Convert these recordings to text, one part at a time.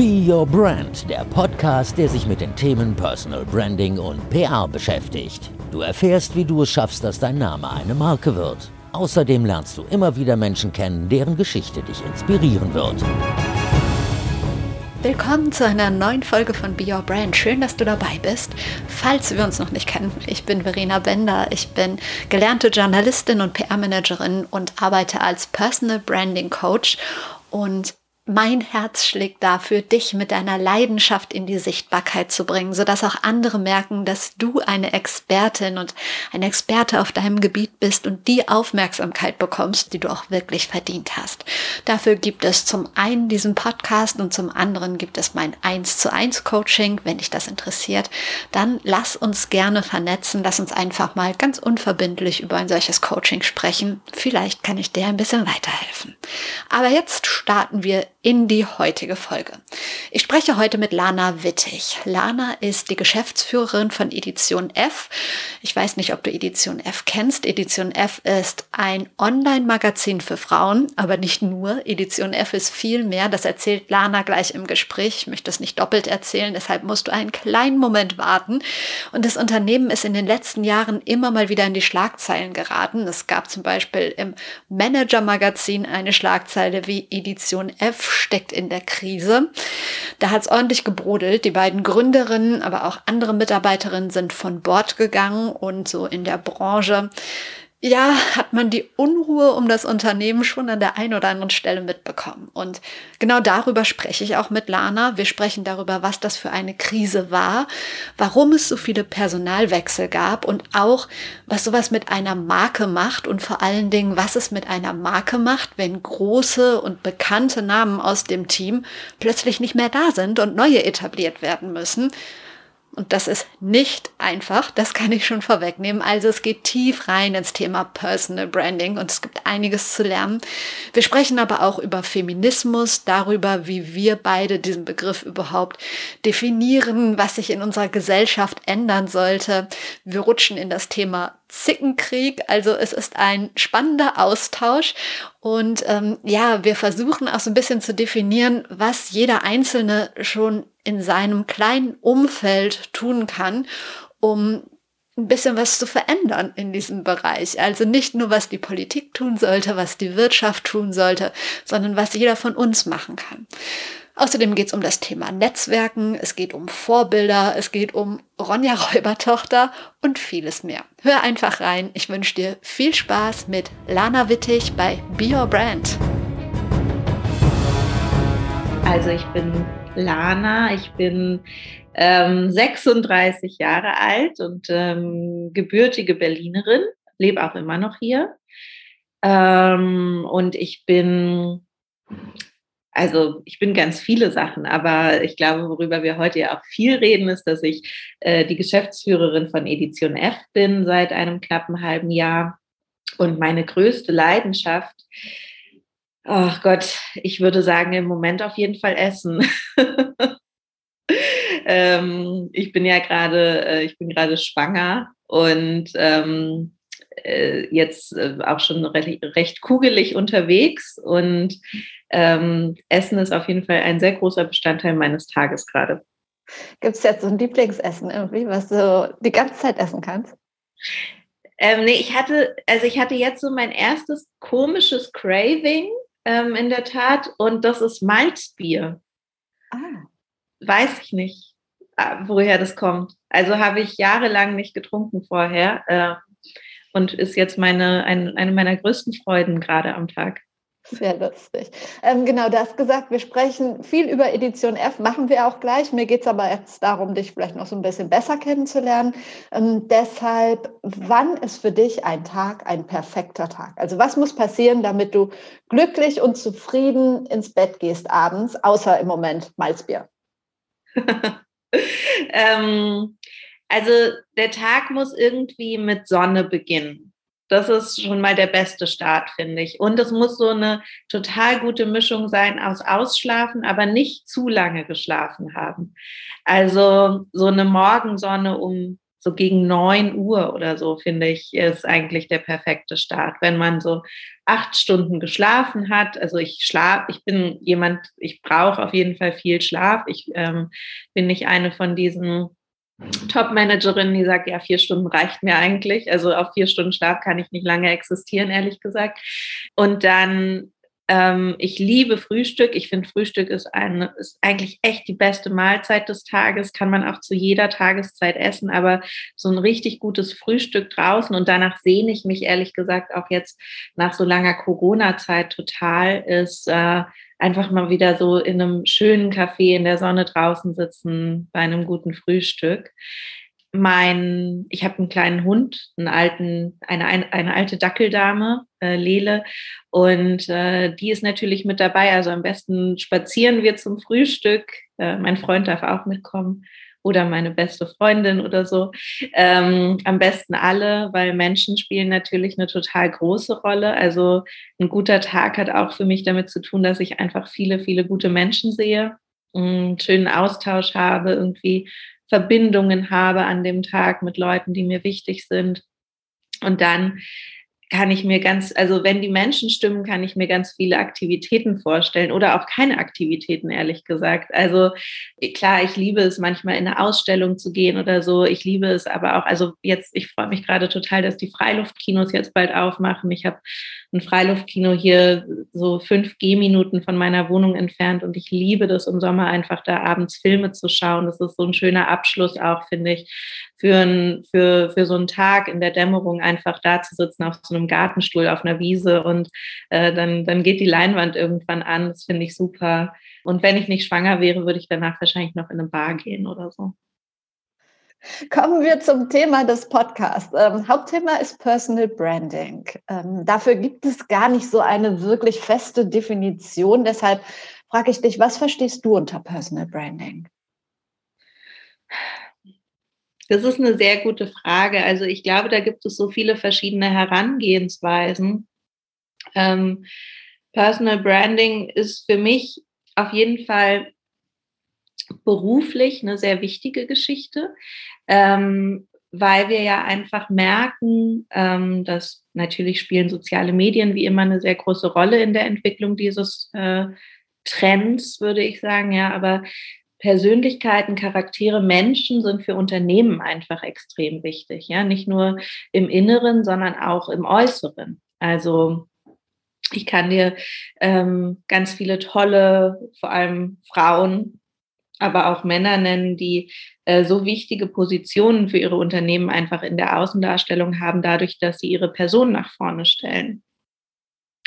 Be Your Brand, der Podcast, der sich mit den Themen Personal Branding und PR beschäftigt. Du erfährst, wie du es schaffst, dass dein Name eine Marke wird. Außerdem lernst du immer wieder Menschen kennen, deren Geschichte dich inspirieren wird. Willkommen zu einer neuen Folge von Be Your Brand. Schön, dass du dabei bist. Falls wir uns noch nicht kennen, ich bin Verena Bender. Ich bin gelernte Journalistin und PR-Managerin und arbeite als Personal Branding Coach. Und mein Herz schlägt dafür, dich mit deiner Leidenschaft in die Sichtbarkeit zu bringen, sodass auch andere merken, dass du eine Expertin und ein Experte auf deinem Gebiet bist und die Aufmerksamkeit bekommst, die du auch wirklich verdient hast. Dafür gibt es zum einen diesen Podcast und zum anderen gibt es mein 1 zu 1 Coaching. Wenn dich das interessiert, dann lass uns gerne vernetzen. Lass uns einfach mal ganz unverbindlich über ein solches Coaching sprechen. Vielleicht kann ich dir ein bisschen weiterhelfen. Aber jetzt starten wir in die heutige Folge. Ich spreche heute mit Lana Wittig. Lana ist die Geschäftsführerin von Edition F. Ich weiß nicht, ob du Edition F kennst. Edition F ist ein Online-Magazin für Frauen, aber nicht nur. Edition F ist viel mehr. Das erzählt Lana gleich im Gespräch. Ich möchte es nicht doppelt erzählen, deshalb musst du einen kleinen Moment warten. Und das Unternehmen ist in den letzten Jahren immer mal wieder in die Schlagzeilen geraten. Es gab zum Beispiel im Manager-Magazin eine Schlagzeile wie Edition F steckt in der Krise. Da hat es ordentlich gebrodelt. Die beiden Gründerinnen, aber auch andere Mitarbeiterinnen sind von Bord gegangen und so in der Branche ja, hat man die Unruhe um das Unternehmen schon an der einen oder anderen Stelle mitbekommen. Und genau darüber spreche ich auch mit Lana. Wir sprechen darüber, was das für eine Krise war, warum es so viele Personalwechsel gab und auch, was sowas mit einer Marke macht und vor allen Dingen, was es mit einer Marke macht, wenn große und bekannte Namen aus dem Team plötzlich nicht mehr da sind und neue etabliert werden müssen. Und das ist nicht einfach, das kann ich schon vorwegnehmen. Also es geht tief rein ins Thema Personal Branding und es gibt einiges zu lernen. Wir sprechen aber auch über Feminismus, darüber, wie wir beide diesen Begriff überhaupt definieren, was sich in unserer Gesellschaft ändern sollte. Wir rutschen in das Thema Zickenkrieg. Also es ist ein spannender Austausch und ähm, ja, wir versuchen auch so ein bisschen zu definieren, was jeder Einzelne schon in seinem kleinen Umfeld tun kann, um ein bisschen was zu verändern in diesem Bereich. Also nicht nur, was die Politik tun sollte, was die Wirtschaft tun sollte, sondern was jeder von uns machen kann. Außerdem geht es um das Thema Netzwerken, es geht um Vorbilder, es geht um Ronja Räubertochter und vieles mehr. Hör einfach rein. Ich wünsche dir viel Spaß mit Lana Wittig bei Be Your Brand. Also ich bin Lana, ich bin ähm, 36 Jahre alt und ähm, gebürtige Berlinerin, lebe auch immer noch hier. Ähm, und ich bin also ich bin ganz viele Sachen, aber ich glaube, worüber wir heute ja auch viel reden, ist, dass ich äh, die Geschäftsführerin von Edition F bin seit einem knappen halben Jahr. Und meine größte Leidenschaft, ach Gott, ich würde sagen, im Moment auf jeden Fall Essen. ähm, ich bin ja gerade, äh, ich bin gerade schwanger und ähm, äh, jetzt äh, auch schon recht, recht kugelig unterwegs und ähm, Essen ist auf jeden Fall ein sehr großer Bestandteil meines Tages gerade. Gibt es jetzt so ein Lieblingsessen irgendwie, was du die ganze Zeit essen kannst? Ähm, nee, ich hatte, also ich hatte jetzt so mein erstes komisches Craving ähm, in der Tat und das ist Malzbier. Ah. Weiß ich nicht, äh, woher das kommt. Also habe ich jahrelang nicht getrunken vorher äh, und ist jetzt meine, ein, eine meiner größten Freuden gerade am Tag. Sehr lustig. Ähm, genau, du hast gesagt, wir sprechen viel über Edition F, machen wir auch gleich. Mir geht es aber jetzt darum, dich vielleicht noch so ein bisschen besser kennenzulernen. Ähm, deshalb, wann ist für dich ein Tag ein perfekter Tag? Also was muss passieren, damit du glücklich und zufrieden ins Bett gehst abends, außer im Moment Malzbier? ähm, also der Tag muss irgendwie mit Sonne beginnen. Das ist schon mal der beste Start, finde ich. Und es muss so eine total gute Mischung sein aus Ausschlafen, aber nicht zu lange geschlafen haben. Also so eine Morgensonne um so gegen 9 Uhr oder so, finde ich, ist eigentlich der perfekte Start. Wenn man so acht Stunden geschlafen hat, also ich schlaf, ich bin jemand, ich brauche auf jeden Fall viel Schlaf. Ich ähm, bin nicht eine von diesen Top-Managerin, die sagt, ja, vier Stunden reicht mir eigentlich. Also auf vier Stunden Schlaf kann ich nicht lange existieren, ehrlich gesagt. Und dann ähm, ich liebe Frühstück. Ich finde, Frühstück ist, eine, ist eigentlich echt die beste Mahlzeit des Tages. Kann man auch zu jeder Tageszeit essen, aber so ein richtig gutes Frühstück draußen und danach sehne ich mich ehrlich gesagt auch jetzt nach so langer Corona-Zeit total, ist äh, einfach mal wieder so in einem schönen Café in der Sonne draußen sitzen bei einem guten Frühstück mein, ich habe einen kleinen Hund, einen alten, eine, eine, alte Dackeldame, äh, Lele, und äh, die ist natürlich mit dabei. Also am besten spazieren wir zum Frühstück. Äh, mein Freund darf auch mitkommen oder meine beste Freundin oder so. Ähm, am besten alle, weil Menschen spielen natürlich eine total große Rolle. Also ein guter Tag hat auch für mich damit zu tun, dass ich einfach viele, viele gute Menschen sehe, einen schönen Austausch habe, irgendwie Verbindungen habe an dem Tag mit Leuten, die mir wichtig sind. Und dann kann ich mir ganz, also wenn die Menschen stimmen, kann ich mir ganz viele Aktivitäten vorstellen oder auch keine Aktivitäten, ehrlich gesagt. Also klar, ich liebe es manchmal in eine Ausstellung zu gehen oder so. Ich liebe es aber auch, also jetzt, ich freue mich gerade total, dass die Freiluftkinos jetzt bald aufmachen. Ich habe ein Freiluftkino hier so fünf Gehminuten von meiner Wohnung entfernt und ich liebe das im Sommer einfach da abends Filme zu schauen. Das ist so ein schöner Abschluss auch, finde ich, für, ein, für, für so einen Tag in der Dämmerung einfach da zu sitzen auf so einem Gartenstuhl auf einer Wiese und äh, dann, dann geht die Leinwand irgendwann an. Das finde ich super. Und wenn ich nicht schwanger wäre, würde ich danach wahrscheinlich noch in eine Bar gehen oder so. Kommen wir zum Thema des Podcasts. Ähm, Hauptthema ist Personal Branding. Ähm, dafür gibt es gar nicht so eine wirklich feste Definition. Deshalb frage ich dich, was verstehst du unter Personal Branding? Das ist eine sehr gute Frage. Also ich glaube, da gibt es so viele verschiedene Herangehensweisen. Ähm, Personal Branding ist für mich auf jeden Fall beruflich eine sehr wichtige Geschichte, ähm, weil wir ja einfach merken, ähm, dass natürlich spielen soziale Medien wie immer eine sehr große Rolle in der Entwicklung dieses äh, Trends, würde ich sagen, ja, aber Persönlichkeiten, Charaktere, Menschen sind für Unternehmen einfach extrem wichtig, ja, nicht nur im Inneren, sondern auch im Äußeren. Also ich kann dir ähm, ganz viele tolle, vor allem Frauen aber auch Männer nennen, die äh, so wichtige Positionen für ihre Unternehmen einfach in der Außendarstellung haben, dadurch, dass sie ihre Person nach vorne stellen.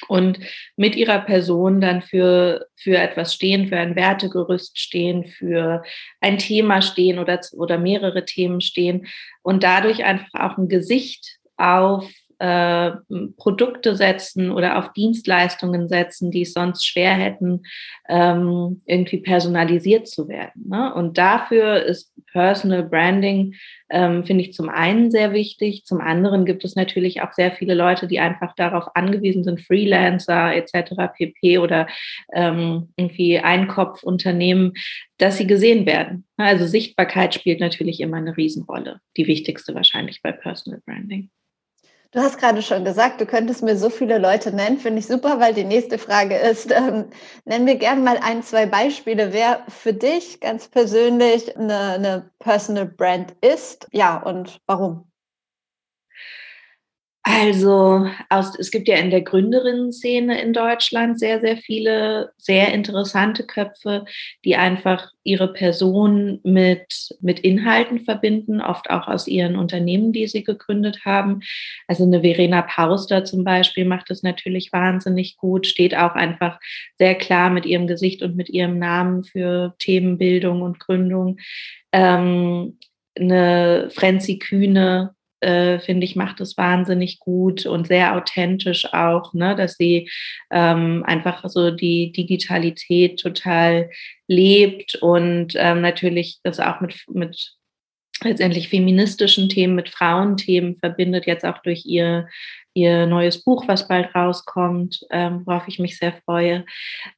Und mit ihrer Person dann für, für etwas stehen, für ein Wertegerüst stehen, für ein Thema stehen oder, oder mehrere Themen stehen und dadurch einfach auch ein Gesicht auf äh, Produkte setzen oder auf Dienstleistungen setzen, die es sonst schwer hätten, ähm, irgendwie personalisiert zu werden. Ne? Und dafür ist Personal Branding, ähm, finde ich, zum einen sehr wichtig. Zum anderen gibt es natürlich auch sehr viele Leute, die einfach darauf angewiesen sind, Freelancer etc. pp. oder ähm, irgendwie Einkopfunternehmen, dass sie gesehen werden. Also Sichtbarkeit spielt natürlich immer eine Riesenrolle, die wichtigste wahrscheinlich bei Personal Branding. Du hast gerade schon gesagt, du könntest mir so viele Leute nennen. Finde ich super, weil die nächste Frage ist, ähm, nenn mir gerne mal ein, zwei Beispiele, wer für dich ganz persönlich eine, eine Personal Brand ist. Ja, und warum? Also aus, es gibt ja in der Gründerinnen-Szene in Deutschland sehr, sehr viele sehr interessante Köpfe, die einfach ihre Person mit, mit Inhalten verbinden, oft auch aus ihren Unternehmen, die sie gegründet haben. Also eine Verena Pauster zum Beispiel macht es natürlich wahnsinnig gut, steht auch einfach sehr klar mit ihrem Gesicht und mit ihrem Namen für Themenbildung und Gründung. Ähm, eine Frenzi Kühne äh, finde ich, macht es wahnsinnig gut und sehr authentisch auch, ne, dass sie ähm, einfach so die Digitalität total lebt und ähm, natürlich das auch mit, mit letztendlich feministischen Themen mit Frauenthemen verbindet, jetzt auch durch ihr, ihr neues Buch, was bald rauskommt, ähm, worauf ich mich sehr freue.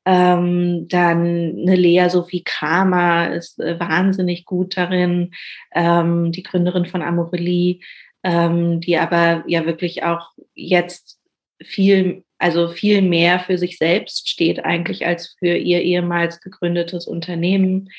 Ähm, dann eine Lea Sophie Kramer ist äh, wahnsinnig gut darin, ähm, die Gründerin von Amorelie, ähm, die aber ja wirklich auch jetzt viel, also viel mehr für sich selbst steht eigentlich als für ihr ehemals gegründetes Unternehmen.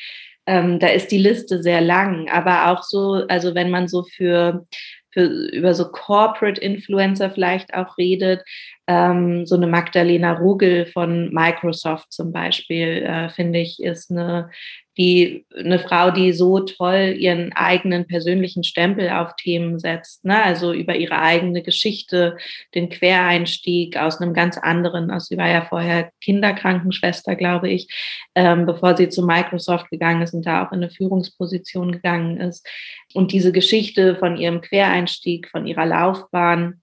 Ähm, da ist die Liste sehr lang, aber auch so, also wenn man so für, für über so Corporate Influencer vielleicht auch redet, ähm, so eine Magdalena Rugel von Microsoft zum Beispiel, äh, finde ich, ist eine die eine Frau, die so toll ihren eigenen persönlichen Stempel auf Themen setzt, ne? also über ihre eigene Geschichte, den Quereinstieg aus einem ganz anderen, also sie war ja vorher Kinderkrankenschwester, glaube ich, ähm, bevor sie zu Microsoft gegangen ist und da auch in eine Führungsposition gegangen ist. Und diese Geschichte von ihrem Quereinstieg, von ihrer Laufbahn,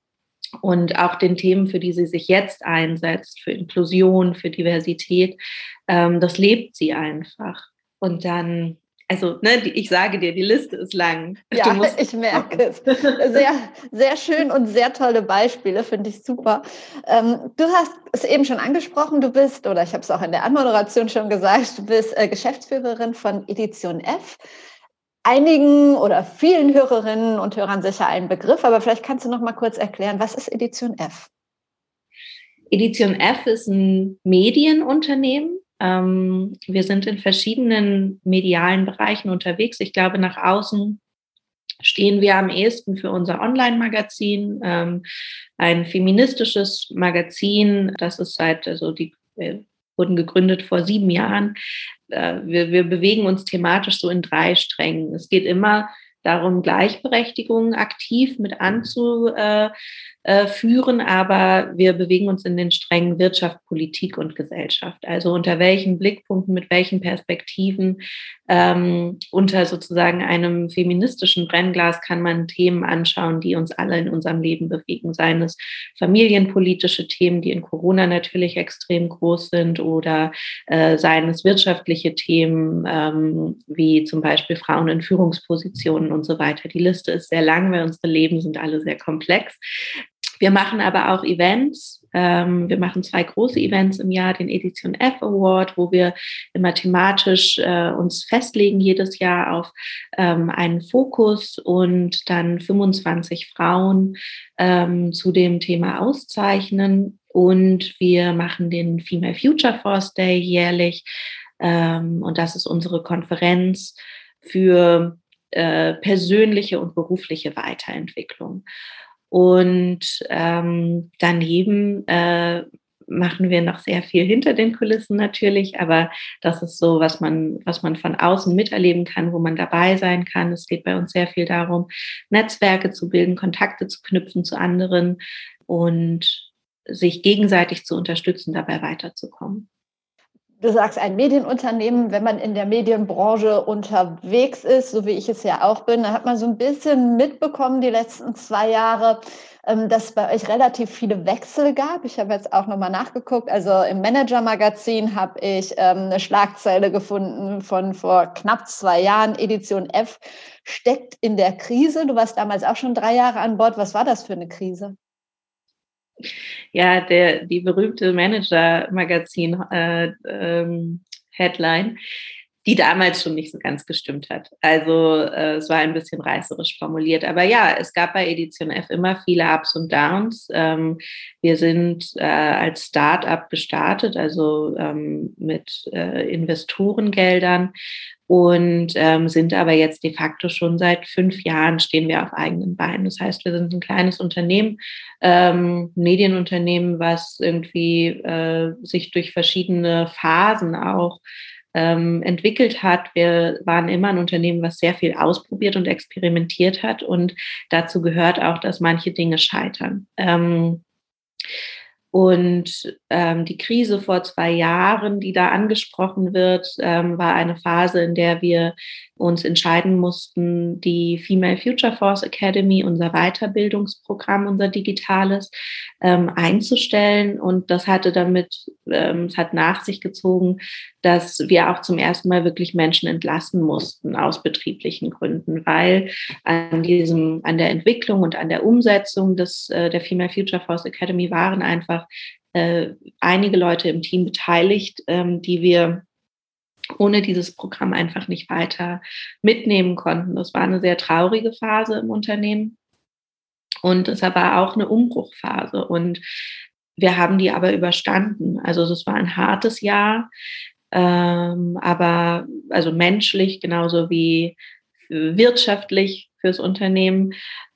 und auch den Themen, für die sie sich jetzt einsetzt, für Inklusion, für Diversität, ähm, das lebt sie einfach. Und dann, also ne, die, ich sage dir, die Liste ist lang. Ja, ich merke es. Sehr, sehr schön und sehr tolle Beispiele, finde ich super. Ähm, du hast es eben schon angesprochen, du bist, oder ich habe es auch in der Anmoderation schon gesagt, du bist äh, Geschäftsführerin von Edition F einigen oder vielen Hörerinnen und Hörern sicher ein Begriff, aber vielleicht kannst du noch mal kurz erklären, was ist Edition F? Edition F ist ein Medienunternehmen, ähm, wir sind in verschiedenen medialen Bereichen unterwegs. Ich glaube, nach außen stehen wir am ehesten für unser Online-Magazin, ähm, ein feministisches Magazin, das ist seit, also die wir wurden gegründet vor sieben Jahren. Äh, wir, wir bewegen uns thematisch so in drei Strängen. Es geht immer darum, Gleichberechtigung aktiv mit anzu, äh, äh, führen, aber wir bewegen uns in den Strängen Wirtschaft, Politik und Gesellschaft. Also unter welchen Blickpunkten, mit welchen Perspektiven, ähm, unter sozusagen einem feministischen Brennglas kann man Themen anschauen, die uns alle in unserem Leben bewegen, seien es familienpolitische Themen, die in Corona natürlich extrem groß sind, oder äh, seien es wirtschaftliche Themen, ähm, wie zum Beispiel Frauen in Führungspositionen und so weiter. Die Liste ist sehr lang, weil unsere Leben sind alle sehr komplex. Wir machen aber auch Events. Ähm, wir machen zwei große Events im Jahr, den Edition F Award, wo wir immer thematisch äh, uns festlegen jedes Jahr auf ähm, einen Fokus und dann 25 Frauen ähm, zu dem Thema auszeichnen. Und wir machen den Female Future Force Day jährlich. Und das ist unsere Konferenz für äh, persönliche und berufliche Weiterentwicklung. Und ähm, daneben äh, machen wir noch sehr viel hinter den Kulissen natürlich, aber das ist so, was man, was man von außen miterleben kann, wo man dabei sein kann. Es geht bei uns sehr viel darum, Netzwerke zu bilden, Kontakte zu knüpfen zu anderen und sich gegenseitig zu unterstützen, dabei weiterzukommen du sagst ein Medienunternehmen, wenn man in der Medienbranche unterwegs ist, so wie ich es ja auch bin, da hat man so ein bisschen mitbekommen die letzten zwei Jahre, ähm, dass es bei euch relativ viele Wechsel gab. Ich habe jetzt auch nochmal nachgeguckt. Also im Manager-Magazin habe ich ähm, eine Schlagzeile gefunden von vor knapp zwei Jahren. Edition F steckt in der Krise. Du warst damals auch schon drei Jahre an Bord. Was war das für eine Krise? Ja, der, die berühmte Manager-Magazin-Headline, äh, ähm, die damals schon nicht so ganz gestimmt hat. Also äh, es war ein bisschen reißerisch formuliert. Aber ja, es gab bei Edition F immer viele Ups und Downs. Ähm, wir sind äh, als Start-up gestartet, also ähm, mit äh, Investorengeldern und ähm, sind aber jetzt de facto schon seit fünf Jahren stehen wir auf eigenen Beinen. Das heißt, wir sind ein kleines Unternehmen, ähm, Medienunternehmen, was irgendwie äh, sich durch verschiedene Phasen auch ähm, entwickelt hat. Wir waren immer ein Unternehmen, was sehr viel ausprobiert und experimentiert hat und dazu gehört auch, dass manche Dinge scheitern. Ähm, Und ähm, die Krise vor zwei Jahren, die da angesprochen wird, ähm, war eine Phase, in der wir uns entscheiden mussten, die Female Future Force Academy, unser Weiterbildungsprogramm, unser digitales, ähm, einzustellen. Und das hatte damit, ähm, es hat nach sich gezogen, dass wir auch zum ersten Mal wirklich Menschen entlassen mussten aus betrieblichen Gründen, weil an diesem, an der Entwicklung und an der Umsetzung des, äh, der Female Future Force Academy waren einfach äh, einige Leute im Team beteiligt, ähm, die wir ohne dieses Programm einfach nicht weiter mitnehmen konnten. Das war eine sehr traurige Phase im Unternehmen und es war auch eine Umbruchphase und wir haben die aber überstanden. Also es war ein hartes Jahr, ähm, aber also menschlich genauso wie wirtschaftlich fürs Unternehmen.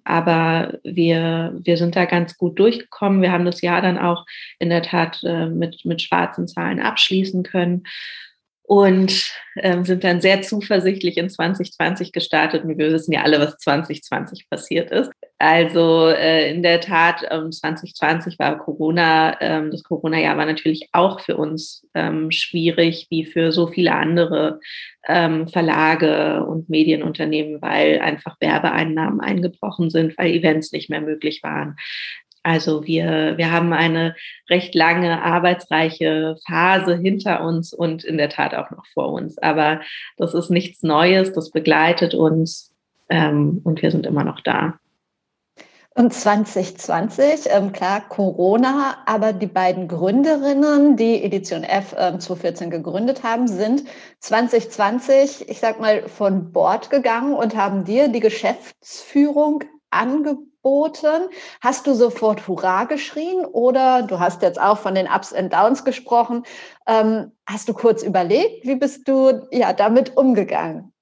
Aber wir, wir sind da ganz gut durchgekommen. Wir haben das Jahr dann auch in der Tat äh, mit, mit schwarzen Zahlen abschließen können und ähm, sind dann sehr zuversichtlich in 2020 gestartet. Und wir wissen ja alle, was 2020 passiert ist. Also äh, in der Tat, ähm, 2020 war Corona, ähm, das Corona-Jahr war natürlich auch für uns ähm, schwierig, wie für so viele andere ähm, Verlage und Medienunternehmen, weil einfach Werbeeinnahmen eingebrochen sind, weil Events nicht mehr möglich waren. Also wir, wir haben eine recht lange arbeitsreiche Phase hinter uns und in der Tat auch noch vor uns. Aber das ist nichts Neues, das begleitet uns ähm, und wir sind immer noch da. Und 2020, ähm, klar, Corona, aber die beiden Gründerinnen, die Edition F ähm, 2014 gegründet haben, sind 2020, ich sag mal, von Bord gegangen und haben dir die Geschäftsführung angeboten angeboten? Hast du sofort Hurra geschrien oder du hast jetzt auch von den Ups and Downs gesprochen? Ähm, hast du kurz überlegt, wie bist du ja damit umgegangen?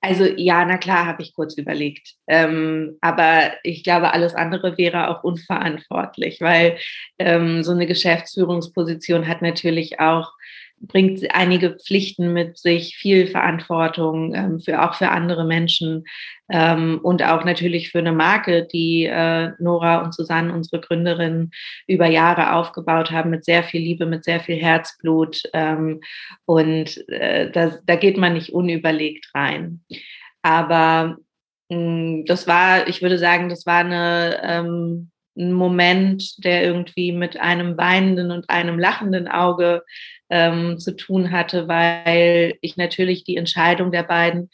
Also ja, na klar, habe ich kurz überlegt. Ähm, aber ich glaube, alles andere wäre auch unverantwortlich, weil ähm, so eine Geschäftsführungsposition hat natürlich auch bringt einige Pflichten mit sich, viel Verantwortung ähm, für auch für andere Menschen ähm, und auch natürlich für eine Marke, die äh, Nora und Susanne, unsere Gründerinnen, über Jahre aufgebaut haben mit sehr viel Liebe, mit sehr viel Herzblut ähm, und äh, da, da geht man nicht unüberlegt rein. Aber mh, hm, das war, ich würde sagen, das war eine ähm, ein Moment, der irgendwie mit einem weinenden und einem lachenden Auge ähm, zu tun hatte, weil ich natürlich die Entscheidung der beiden,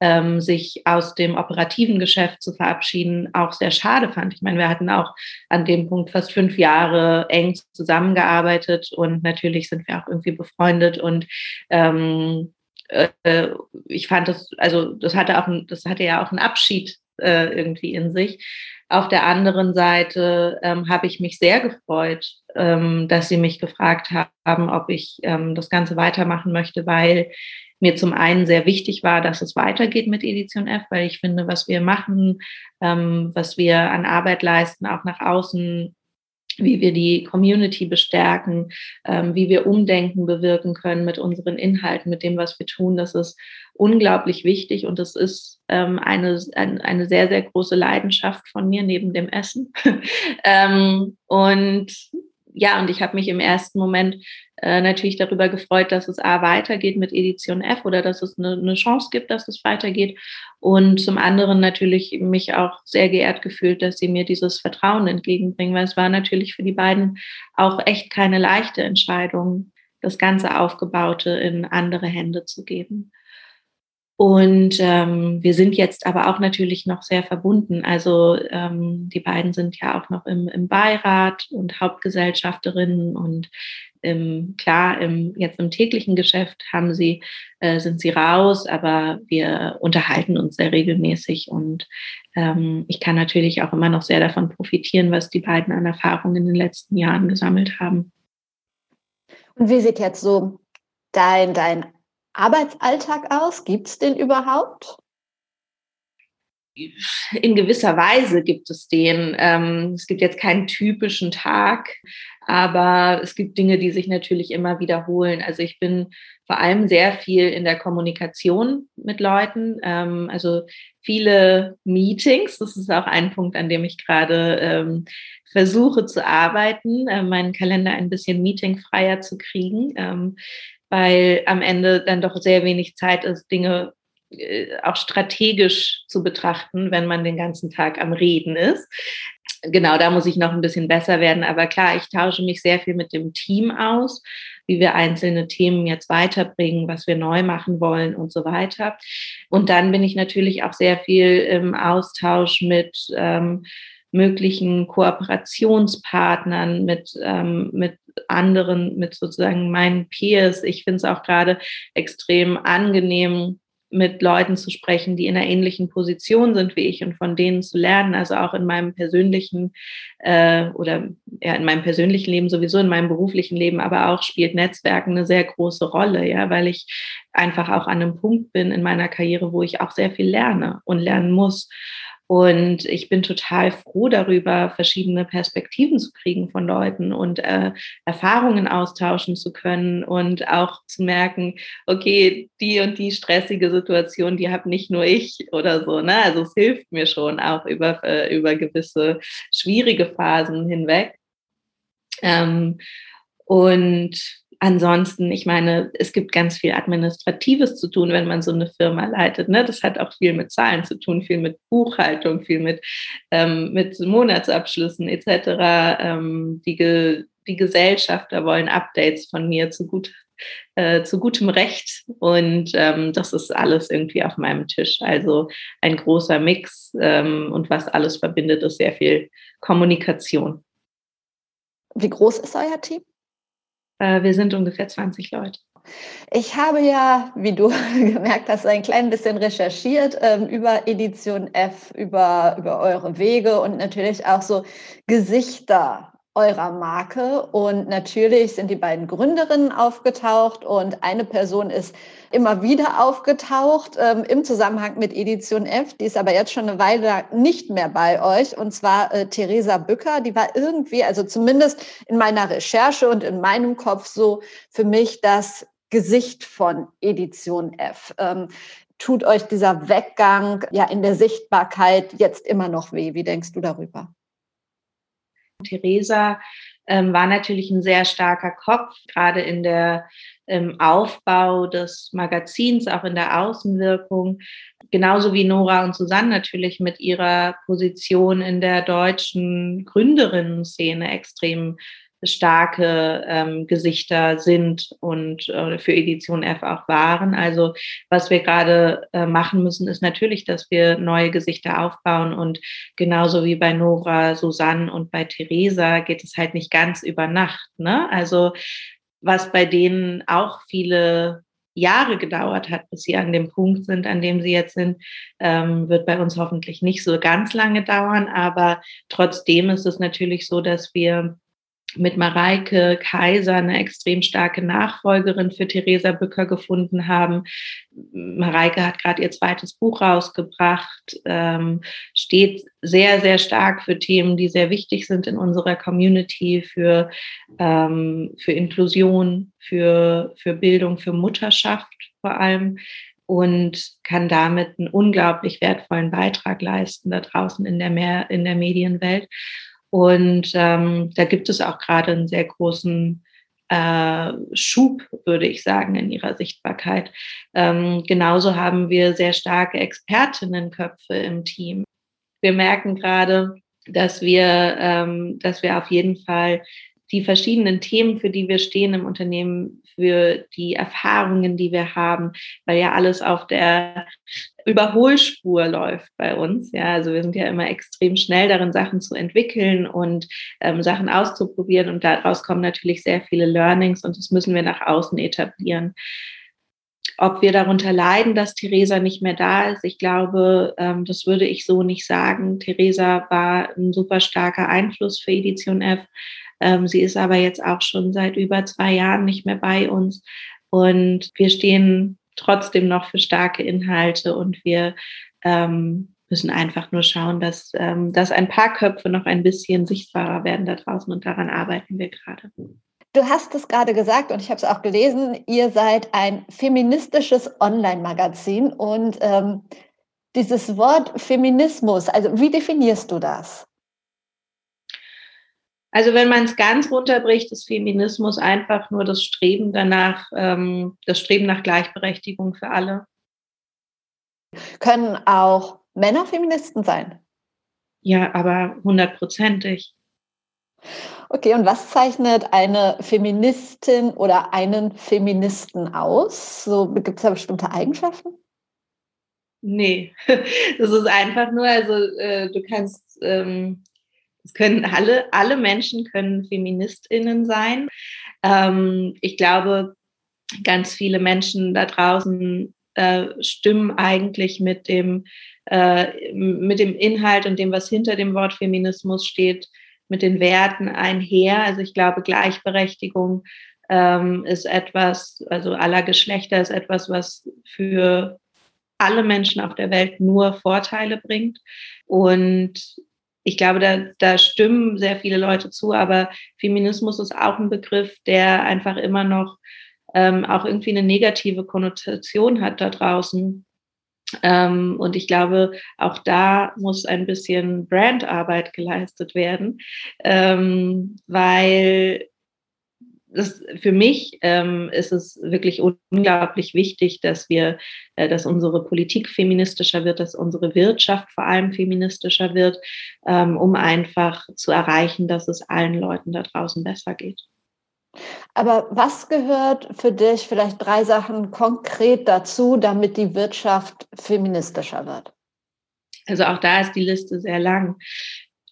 ähm, sich aus dem operativen Geschäft zu verabschieden, auch sehr schade fand. Ich meine, wir hatten auch an dem Punkt fast fünf Jahre eng zusammengearbeitet und natürlich sind wir auch irgendwie befreundet und ähm, äh, ich fand das, also das hatte auch, das hatte ja auch einen Abschied äh, irgendwie in sich. Auf der anderen Seite ähm, habe ich mich sehr gefreut, ähm, dass Sie mich gefragt haben, ob ich ähm, das Ganze weitermachen möchte, weil mir zum einen sehr wichtig war, dass es weitergeht mit Edition F, weil ich finde, was wir machen, ähm, was wir an Arbeit leisten, auch nach außen, wie wir die Community bestärken, ähm, wie wir Umdenken bewirken können mit unseren Inhalten, mit dem, was wir tun. Das ist unglaublich wichtig und es ist ähm, eine, ein, eine sehr, sehr große Leidenschaft von mir neben dem Essen. ähm, und ja, und ich habe mich im ersten Moment äh, natürlich darüber gefreut, dass es A weitergeht mit Edition F oder dass es eine, eine Chance gibt, dass es weitergeht. Und zum anderen natürlich mich auch sehr geehrt gefühlt, dass sie mir dieses Vertrauen entgegenbringen, weil es war natürlich für die beiden auch echt keine leichte Entscheidung, das ganze Aufgebaute in andere Hände zu geben. Und ähm, wir sind jetzt aber auch natürlich noch sehr verbunden. Also ähm, die beiden sind ja auch noch im, im Beirat und Hauptgesellschafterinnen und im, klar, im, jetzt im täglichen Geschäft haben sie, äh, sind sie raus, aber wir unterhalten uns sehr regelmäßig und ähm, ich kann natürlich auch immer noch sehr davon profitieren, was die beiden an Erfahrungen in den letzten Jahren gesammelt haben. Und wie sieht jetzt so dein, dein Arbeitsalltag aus? Gibt es den überhaupt? In gewisser Weise gibt es den. Ähm, es gibt jetzt keinen typischen Tag, Aber es gibt Dinge, die sich natürlich immer wiederholen. Also ich bin vor allem sehr viel in der Kommunikation mit Leuten. Ähm, also viele Meetings. Das ist auch ein Punkt, an dem ich gerade ähm, versuche zu arbeiten, äh, meinen Kalender ein bisschen meetingfreier zu kriegen, weil am Ende dann doch sehr wenig Zeit ist, Dinge äh, auch strategisch zu betrachten, wenn man den ganzen Tag am Reden ist genau, da muss ich noch ein bisschen besser werden. Aber klar, ich tausche mich sehr viel mit dem Team aus, wie wir einzelne Themen jetzt weiterbringen, was wir neu machen wollen und so weiter. Und dann bin ich natürlich auch sehr viel im Austausch mit ähm, möglichen Kooperationspartnern, mit, ähm, mit anderen, mit sozusagen meinen Peers. Ich finde es auch gerade extrem angenehm, mit Leuten zu sprechen, die in einer ähnlichen Position sind wie ich und von denen zu lernen. Also auch in meinem persönlichen äh, oder ja, in meinem persönlichen Leben sowieso, in meinem beruflichen Leben, aber auch spielt Netzwerken eine sehr große Rolle, ja, weil ich einfach auch an einem Punkt bin in meiner Karriere, wo ich auch sehr viel lerne und lernen muss. Und ich bin total froh darüber, verschiedene Perspektiven zu kriegen von Leuten und äh, Erfahrungen austauschen zu können und auch zu merken, okay, die und die stressige Situation, die habe nicht nur ich oder so. Ne? Also es hilft mir schon auch über, äh, über gewisse schwierige Phasen hinweg. Ähm, und ansonsten, ich meine, es gibt ganz viel Administratives zu tun, wenn man so eine Firma leitet. Ne? Das hat auch viel mit Zahlen zu tun, viel mit Buchhaltung, viel mit, ähm, mit Monatsabschlüssen etc. Ähm, die, die Gesellschafter wollen Updates von mir zu, gut, äh, zu gutem Recht und ähm, das ist alles irgendwie auf meinem Tisch. Also ein großer Mix ähm, und was alles verbindet, ist sehr viel Kommunikation. Wie groß ist euer Team? Äh, wir sind ungefähr 20 Leute. Ich habe ja, wie du gemerkt hast, ein klein bisschen recherchiert ähm, über Edition F, über, über eure Wege und natürlich auch so Gesichter eurer Marke. Und natürlich sind die beiden Gründerinnen aufgetaucht und eine Person ist immer wieder aufgetaucht ähm, im Zusammenhang mit Edition F. Die ist aber jetzt schon eine Weile nicht mehr bei euch. Und zwar äh, Theresa Bücker. Die war irgendwie, also zumindest in meiner Recherche und in meinem Kopf so für mich das Gesicht von Edition F. Ähm, tut euch dieser Weggang ja in der Sichtbarkeit jetzt immer noch weh? Wie denkst du darüber? Theresa ähm, war natürlich ein sehr starker Kopf, gerade in der im Aufbau des Magazins, auch in der Außenwirkung, genauso wie Nora und Susanne natürlich mit ihrer Position in der deutschen Gründerinnen-Szene extrem starke ähm, Gesichter sind und äh, für Edition F auch waren. Also was wir gerade äh, machen müssen, ist natürlich, dass wir neue Gesichter aufbauen und genauso wie bei Nora, Susanne und bei Theresa geht es halt nicht ganz über Nacht. Ne? Also was bei denen auch viele Jahre gedauert hat, bis sie an dem Punkt sind, an dem sie jetzt sind, ähm, wird bei uns hoffentlich nicht so ganz lange dauern. Aber trotzdem ist es natürlich so, dass wir mit Mareike Kaiser eine extrem starke Nachfolgerin für Theresa Bücker gefunden haben. Mareike hat gerade ihr zweites Buch rausgebracht, ähm, steht sehr, sehr stark für Themen, die sehr wichtig sind in unserer Community, für, ähm, für Inklusion, für, für Bildung, für Mutterschaft vor allem und kann damit einen unglaublich wertvollen Beitrag leisten da draußen in der, Mehr, in der Medienwelt. Und ähm, da gibt es auch gerade einen sehr großen äh, Schub, würde ich sagen, in ihrer Sichtbarkeit. Ähm, genauso haben wir sehr starke Expertinnenköpfe im Team. Wir merken gerade, dass wir, ähm, dass wir auf jeden Fall die verschiedenen Themen, für die wir stehen im Unternehmen, für die Erfahrungen, die wir haben, weil ja alles auf der Überholspur läuft bei uns. Ja, also wir sind ja immer extrem schnell darin, Sachen zu entwickeln und ähm, Sachen auszuprobieren und daraus kommen natürlich sehr viele Learnings und das müssen wir nach außen etablieren. Ob wir darunter leiden, dass Theresa nicht mehr da ist, ich glaube, ähm, das würde ich so nicht sagen. Theresa war ein super starker Einfluss für Edition F. Ähm, sie ist aber jetzt auch schon seit über zwei Jahren nicht mehr bei uns. Und wir stehen trotzdem noch für starke Inhalte und wir ähm, müssen einfach nur schauen, dass, ähm, dass ein paar Köpfe noch ein bisschen sichtbarer werden da draußen und daran arbeiten wir gerade. Du hast es gerade gesagt und ich habe es auch gelesen, ihr seid ein feministisches Online-Magazin und ähm, dieses Wort Feminismus, also wie definierst du das? Also wenn man es ganz runterbricht, ist Feminismus einfach nur das Streben danach, ähm, das Streben nach Gleichberechtigung für alle. Können auch Männer Feministen sein? Ja, aber hundertprozentig. Okay, und was zeichnet eine Feministin oder einen Feministen aus? So gibt es da bestimmte Eigenschaften? Nee, das ist einfach nur, also äh, du kannst, ähm, es können alle, alle Menschen können FeministInnen sein. Ähm, ich glaube, ganz viele Menschen da draußen äh, stimmen eigentlich mit dem, äh, mit dem Inhalt und dem, was hinter dem Wort Feminismus steht, mit den Werten einher. Also ich glaube, Gleichberechtigung ähm, ist etwas, also aller Geschlechter ist etwas, was für alle Menschen auf der Welt nur Vorteile bringt. Und ich glaube, da, da stimmen sehr viele Leute zu, aber Feminismus ist auch ein Begriff, der einfach immer noch ähm, auch irgendwie eine negative Konnotation hat da draußen. Ähm, und ich glaube, auch da muss ein bisschen Brandarbeit geleistet werden, ähm, weil das, für mich ähm, ist es wirklich unglaublich wichtig, dass wir, äh, dass unsere Politik feministischer wird, dass unsere Wirtschaft vor allem feministischer wird, ähm, um einfach zu erreichen, dass es allen Leuten da draußen besser geht. Aber was gehört für dich vielleicht drei Sachen konkret dazu, damit die Wirtschaft feministischer wird? Also auch da ist die Liste sehr lang.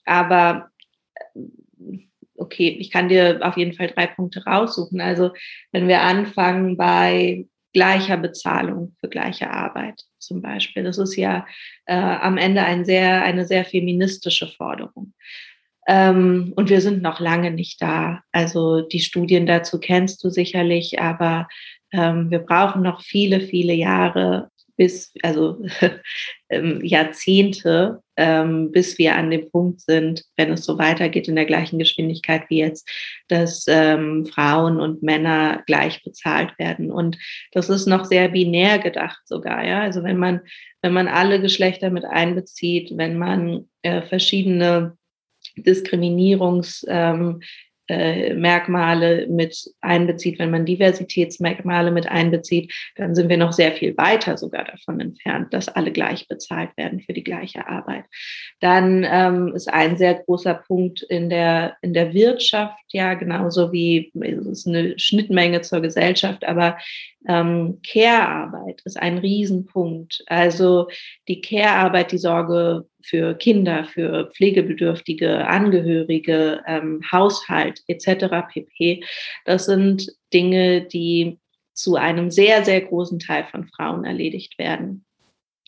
Aber okay, ich kann dir auf jeden Fall drei Punkte raussuchen. Also wenn wir anfangen bei gleicher Bezahlung für gleiche Arbeit zum Beispiel, das ist ja äh, am Ende ein sehr, eine sehr feministische Forderung. Ähm, und wir sind noch lange nicht da. Also die Studien dazu kennst du sicherlich, aber ähm, wir brauchen noch viele, viele Jahre, bis, also ähm, Jahrzehnte, ähm, bis wir an dem Punkt sind, wenn es so weitergeht in der gleichen Geschwindigkeit wie jetzt, dass ähm, Frauen und Männer gleich bezahlt werden. Und das ist noch sehr binär gedacht sogar, ja. Also wenn man, wenn man alle Geschlechter mit einbezieht, wenn man äh, verschiedene Diskriminierungs, äh, Merkmale mit einbezieht, wenn man Diversitätsmerkmale mit einbezieht, dann sind wir noch sehr viel weiter sogar davon entfernt, dass alle gleich bezahlt werden für die gleiche Arbeit. Dann ähm, ist ein sehr großer Punkt in der, in der Wirtschaft, ja, genauso wie es ist eine Schnittmenge zur Gesellschaft, aber ähm, Care-Arbeit ist ein Riesenpunkt. Also die Care-Arbeit, die Sorge für Kinder, für pflegebedürftige Angehörige, ähm, Haushalt etc. pp. Das sind Dinge, die zu einem sehr, sehr großen Teil von Frauen erledigt werden.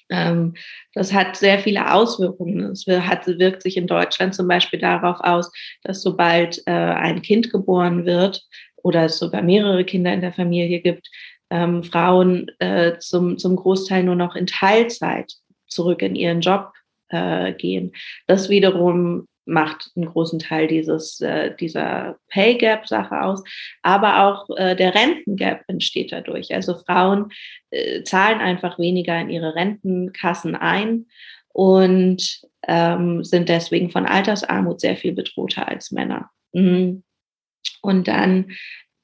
Ähm, das hat sehr viele Auswirkungen. Es hat, wirkt sich in Deutschland zum Beispiel darauf aus, dass sobald äh, ein Kind geboren wird oder es sogar mehrere Kinder in der Familie gibt, ähm, Frauen äh, zum, zum Großteil nur noch in Teilzeit zurück in ihren Job äh, gehen. Das wiederum macht einen großen Teil dieses, äh, dieser Pay Gap Sache aus, aber auch äh, der Rentengap entsteht dadurch. Also Frauen äh, zahlen einfach weniger in ihre Rentenkassen ein und ähm, sind deswegen von Altersarmut sehr viel bedrohter als Männer. Mhm. Und dann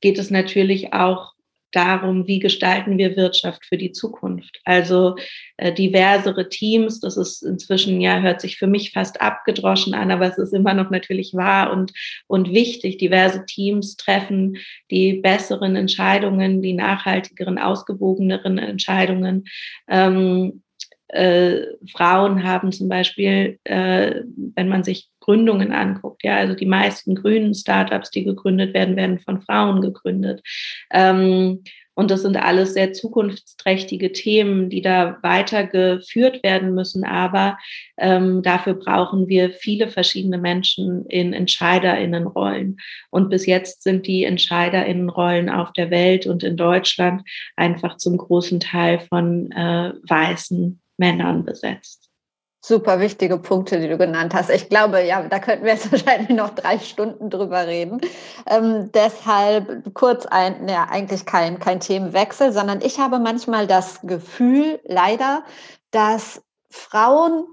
geht es natürlich auch darum, wie gestalten wir Wirtschaft für die Zukunft. Also äh, diversere Teams, das ist inzwischen ja, hört sich für mich fast abgedroschen an, aber es ist immer noch natürlich wahr und, und wichtig. Diverse Teams treffen die besseren Entscheidungen, die nachhaltigeren, ausgewogeneren Entscheidungen. Ähm, äh, Frauen haben zum Beispiel, äh, wenn man sich Gründungen anguckt, ja, also die meisten grünen Startups, die gegründet werden, werden von Frauen gegründet. Ähm, und das sind alles sehr zukunftsträchtige Themen, die da weitergeführt werden müssen. Aber ähm, dafür brauchen wir viele verschiedene Menschen in Entscheiderinnenrollen. Und bis jetzt sind die Entscheiderinnenrollen auf der Welt und in Deutschland einfach zum großen Teil von äh, weißen Männern besetzt. Super wichtige Punkte, die du genannt hast. Ich glaube, ja, da könnten wir jetzt wahrscheinlich noch drei Stunden drüber reden. Ähm, deshalb kurz ein, ja, eigentlich kein, kein Themenwechsel, sondern ich habe manchmal das Gefühl, leider, dass Frauen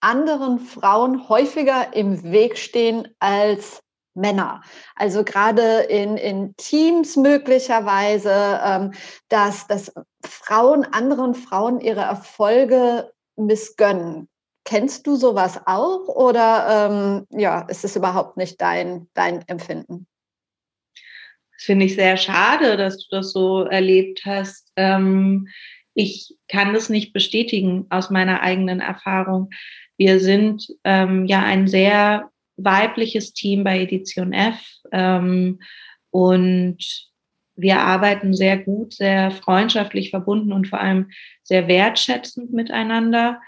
anderen Frauen häufiger im Weg stehen als Männer. Also gerade in, in Teams möglicherweise, ähm, dass, dass Frauen anderen Frauen ihre Erfolge missgönnen. Kennst du sowas auch oder ähm, ja, ist es überhaupt nicht dein, dein Empfinden? Das finde ich sehr schade, dass du das so erlebt hast. Ähm, ich kann das nicht bestätigen aus meiner eigenen Erfahrung. Wir sind ähm, ja ein sehr weibliches Team bei Edition F ähm, und wir arbeiten sehr gut, sehr freundschaftlich verbunden und vor allem sehr wertschätzend miteinander.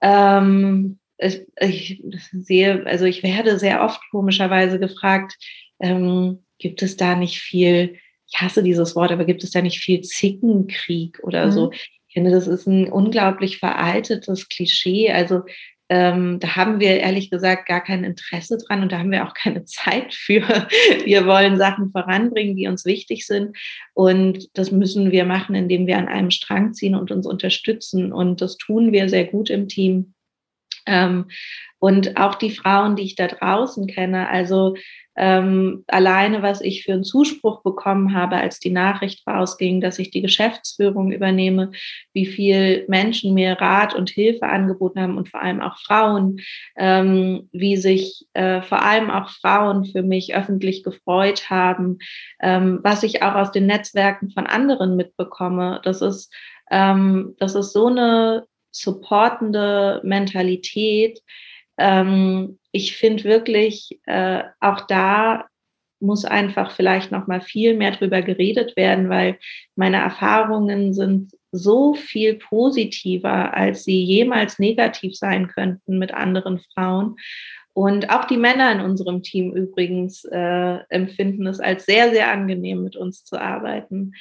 Ähm, ich, ich, sehe, also ich werde sehr oft komischerweise gefragt, ähm, gibt es da nicht viel, ich hasse dieses Wort, aber gibt es da nicht viel Zickenkrieg oder mhm. so? Ich finde, das ist ein unglaublich veraltetes Klischee. Also ähm, da haben wir ehrlich gesagt gar kein Interesse dran und da haben wir auch keine Zeit für. Wir wollen Sachen voranbringen, die uns wichtig sind. Und das müssen wir machen, indem wir an einem Strang ziehen und uns unterstützen. Und das tun wir sehr gut im Team. Ähm, und auch die Frauen, die ich da draußen kenne, also ähm, alleine, was ich für einen Zuspruch bekommen habe, als die Nachricht rausging, dass ich die Geschäftsführung übernehme, wie viel Menschen mir Rat und Hilfe angeboten haben und vor allem auch Frauen, ähm, wie sich äh, vor allem auch Frauen für mich öffentlich gefreut haben, ähm, was ich auch aus den Netzwerken von anderen mitbekomme. Das ist, ähm, das ist so eine supportende Mentalität. Ähm, ich finde wirklich, äh, auch da muss einfach vielleicht noch mal viel mehr drüber geredet werden, weil meine Erfahrungen sind so viel positiver, als sie jemals negativ sein könnten mit anderen Frauen. Und auch die Männer in unserem Team übrigens äh, empfinden es als sehr, sehr angenehm, mit uns zu arbeiten.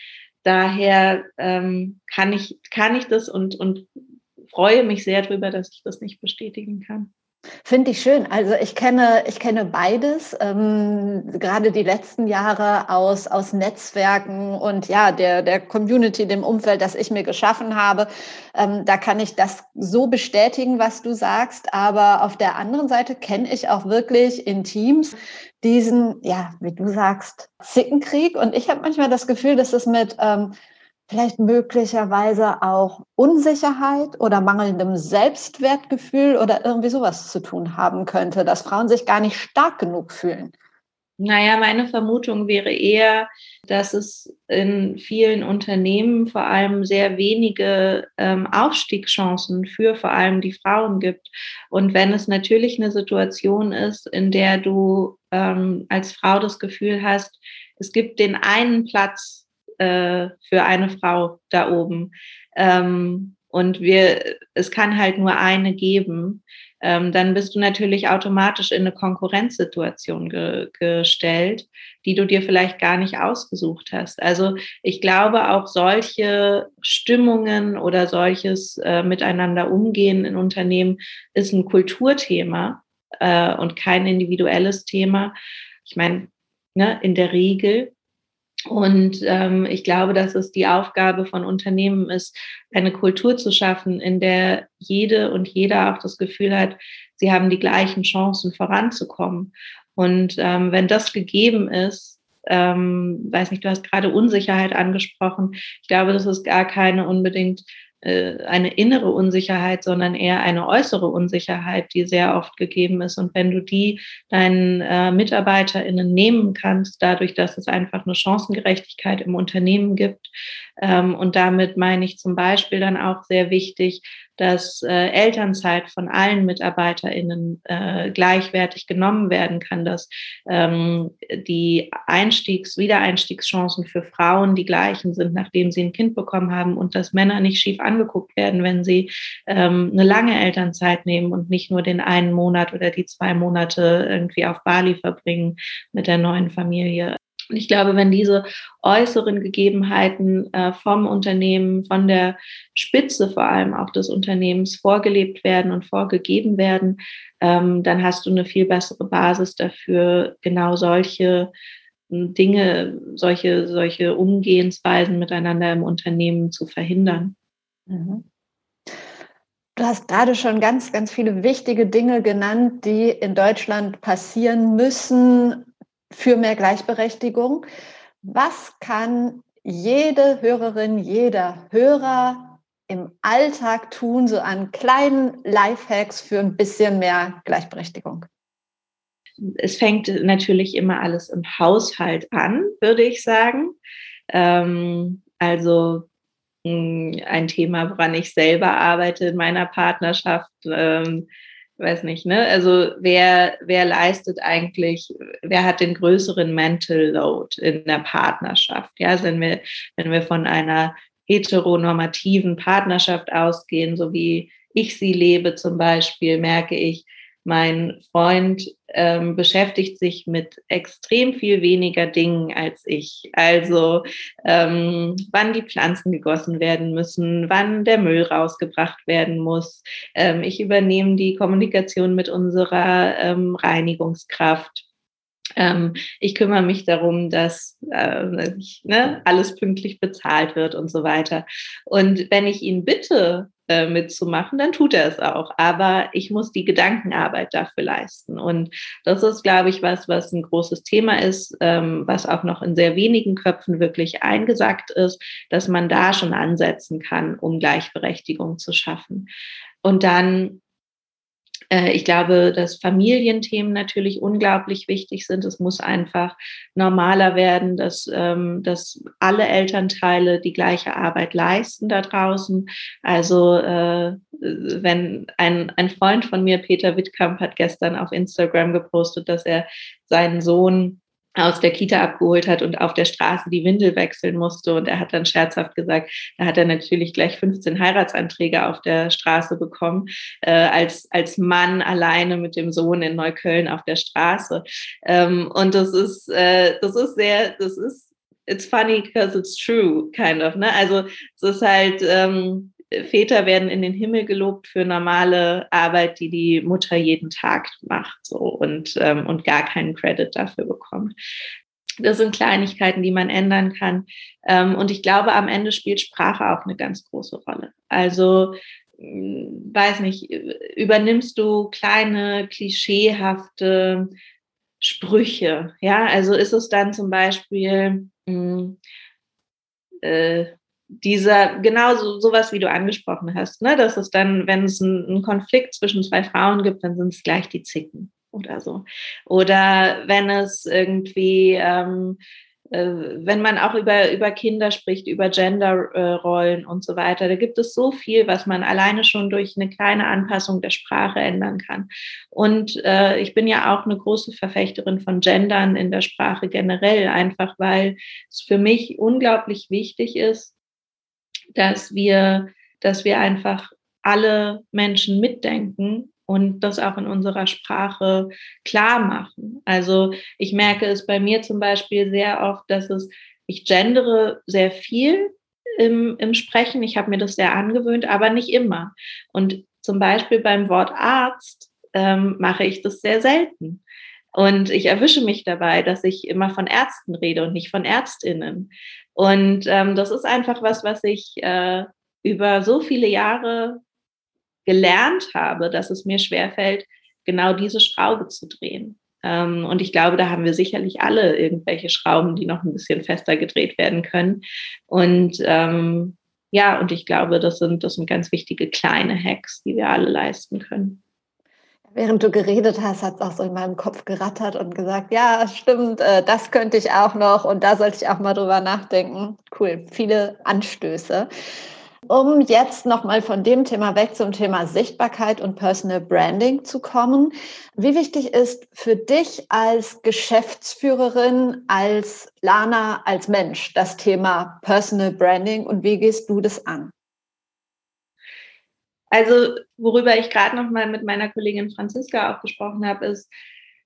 Daher ähm, kann, ich, kann ich das und, und freue mich sehr darüber, dass ich das nicht bestätigen kann. Finde ich schön. Also ich kenne, ich kenne beides, ähm, gerade die letzten Jahre aus, aus Netzwerken und ja, der, der Community, dem Umfeld, das ich mir geschaffen habe. Ähm, da kann ich das so bestätigen, was du sagst. Aber auf der anderen Seite kenne ich auch wirklich in Teams diesen, ja, wie du sagst, Zickenkrieg. Und ich habe manchmal das Gefühl, dass es mit ähm, vielleicht möglicherweise auch Unsicherheit oder mangelndem Selbstwertgefühl oder irgendwie sowas zu tun haben könnte, dass Frauen sich gar nicht stark genug fühlen. Naja, meine Vermutung wäre eher, dass es in vielen Unternehmen vor allem sehr wenige ähm, Aufstiegschancen für vor allem die Frauen gibt. Und wenn es natürlich eine Situation ist, in der du ähm, als Frau das Gefühl hast, es gibt den einen Platz äh, für eine Frau da oben. Ähm, und wir, es kann halt nur eine geben, ähm, dann bist du natürlich automatisch in eine Konkurrenzsituation ge gestellt, die du dir vielleicht gar nicht ausgesucht hast. Also ich glaube, auch solche Stimmungen oder solches äh, Miteinander umgehen in Unternehmen ist ein Kulturthema äh, und kein individuelles Thema. Ich meine, ne, in der Regel und ähm, ich glaube, dass es die Aufgabe von Unternehmen ist, eine Kultur zu schaffen, in der jede und jeder auch das Gefühl hat, sie haben die gleichen Chancen voranzukommen. Und ähm, wenn das gegeben ist, ähm, weiß nicht, du hast gerade Unsicherheit angesprochen. Ich glaube, das ist gar keine unbedingt eine innere Unsicherheit, sondern eher eine äußere Unsicherheit, die sehr oft gegeben ist. Und wenn du die deinen äh, MitarbeiterInnen nehmen kannst, dadurch, dass es einfach eine Chancengerechtigkeit im Unternehmen gibt, ähm, und damit meine ich zum Beispiel dann auch sehr wichtig, dass äh, Elternzeit von allen MitarbeiterInnen äh, gleichwertig genommen werden kann, dass ähm, die Einstiegs-, Wiedereinstiegschancen für Frauen die gleichen sind, nachdem sie ein Kind bekommen haben und dass Männer nicht schief angeguckt werden, wenn sie ähm, eine lange Elternzeit nehmen und nicht nur den einen Monat oder die zwei Monate irgendwie auf Bali verbringen mit der neuen Familie. Und ich glaube, wenn diese äußeren Gegebenheiten äh, vom Unternehmen, von der Spitze vor allem auch des Unternehmens vorgelebt werden und vorgegeben werden, ähm, dann hast du eine viel bessere Basis dafür, genau solche hm, Dinge, solche, solche Umgehensweisen miteinander im Unternehmen zu verhindern. Mhm. Du hast gerade schon ganz, ganz viele wichtige Dinge genannt, die in Deutschland passieren müssen, für mehr Gleichberechtigung. Was kann jede Hörerin, jeder Hörer im Alltag tun, so an kleinen Lifehacks für ein bisschen mehr Gleichberechtigung? Es fängt natürlich immer alles im Haushalt an, würde ich sagen. Ähm, also hm, ein Thema, woran ich selber arbeite in meiner Partnerschaft. Ähm, weiß nicht, ne? Also wer, wer leistet eigentlich, wer hat den größeren Mental Load in der Partnerschaft? Ja, also wenn wir, wenn wir von einer heteronormativen Partnerschaft ausgehen, so wie ich sie lebe zum Beispiel, merke ich, mein Freund ähm, beschäftigt sich mit extrem viel weniger Dingen als ich. Also ähm, wann die Pflanzen gegossen werden müssen, wann der Müll rausgebracht werden muss. Ähm, ich übernehme die Kommunikation mit unserer ähm, Reinigungskraft. Ähm, ich kümmere mich darum, dass äh, ne, alles pünktlich bezahlt wird und so weiter. Und wenn ich ihn bitte, äh, mitzumachen, dann tut er es auch. Aber ich muss die Gedankenarbeit dafür leisten. Und das ist, glaube ich, was, was ein großes Thema ist, ähm, was auch noch in sehr wenigen Köpfen wirklich eingesagt ist, dass man da schon ansetzen kann, um Gleichberechtigung zu schaffen. Und dann ich glaube, dass Familienthemen natürlich unglaublich wichtig sind. Es muss einfach normaler werden, dass, ähm, dass alle Elternteile die gleiche Arbeit leisten da draußen. Also äh, wenn ein, ein Freund von mir, Peter Wittkamp, hat gestern auf Instagram gepostet, dass er seinen Sohn aus der Kita abgeholt hat und auf der Straße die Windel wechseln musste. Und er hat dann scherzhaft gesagt, da hat er natürlich gleich 15 Heiratsanträge auf der Straße bekommen, äh, als, als Mann alleine mit dem Sohn in Neukölln auf der Straße. Ähm, und das ist, äh, das ist sehr, das ist, it's funny because it's true, kind of. Ne? Also es ist halt, ähm, Väter werden in den Himmel gelobt für normale Arbeit, die die Mutter jeden Tag macht so, und, ähm, und gar keinen Credit dafür bekommt. Das sind Kleinigkeiten, die man ändern kann. Ähm, und ich glaube, am Ende spielt Sprache auch eine ganz große Rolle. Also, hm, weiß nicht, übernimmst du kleine, klischeehafte Sprüche? Ja, also ist es dann zum Beispiel, mh, hm, äh, dieser, genau so, sowas, wie du angesprochen hast, ne? dass es dann, wenn es einen Konflikt zwischen zwei Frauen gibt, dann sind es gleich die Zicken oder so. Oder wenn es irgendwie, ähm, äh, wenn man auch über, über Kinder spricht, über Genderrollen äh, und so weiter, da gibt es so viel, was man alleine schon durch eine kleine Anpassung der Sprache ändern kann. Und äh, ich bin ja auch eine große Verfechterin von Gendern in der Sprache generell, einfach weil es für mich unglaublich wichtig ist, dass wir, dass wir einfach alle Menschen mitdenken und das auch in unserer Sprache klar machen. Also ich merke es bei mir zum Beispiel sehr oft, dass es, ich gendere sehr viel im, im Sprechen. Ich habe mir das sehr angewöhnt, aber nicht immer. Und zum Beispiel beim Wort Arzt ähm, mache ich das sehr selten. Und ich erwische mich dabei, dass ich immer von Ärzten rede und nicht von Ärztinnen. Und ähm, das ist einfach was, was ich äh, über so viele Jahre gelernt habe, dass es mir schwerfällt, genau diese Schraube zu drehen. Ähm, und ich glaube, da haben wir sicherlich alle irgendwelche Schrauben, die noch ein bisschen fester gedreht werden können. Und ähm, ja, und ich glaube, das sind, das sind ganz wichtige kleine Hacks, die wir alle leisten können. Während du geredet hast, hat es auch so in meinem Kopf gerattert und gesagt, ja, stimmt, äh, das könnte ich auch noch und da sollte ich auch mal drüber nachdenken. Cool, viele Anstöße. Um jetzt nochmal von dem Thema weg zum Thema Sichtbarkeit und Personal Branding zu kommen. Wie wichtig ist für dich als Geschäftsführerin, als Lana, als Mensch das Thema Personal Branding und wie gehst du das an? Also, worüber ich gerade noch mal mit meiner Kollegin Franziska auch gesprochen habe, ist,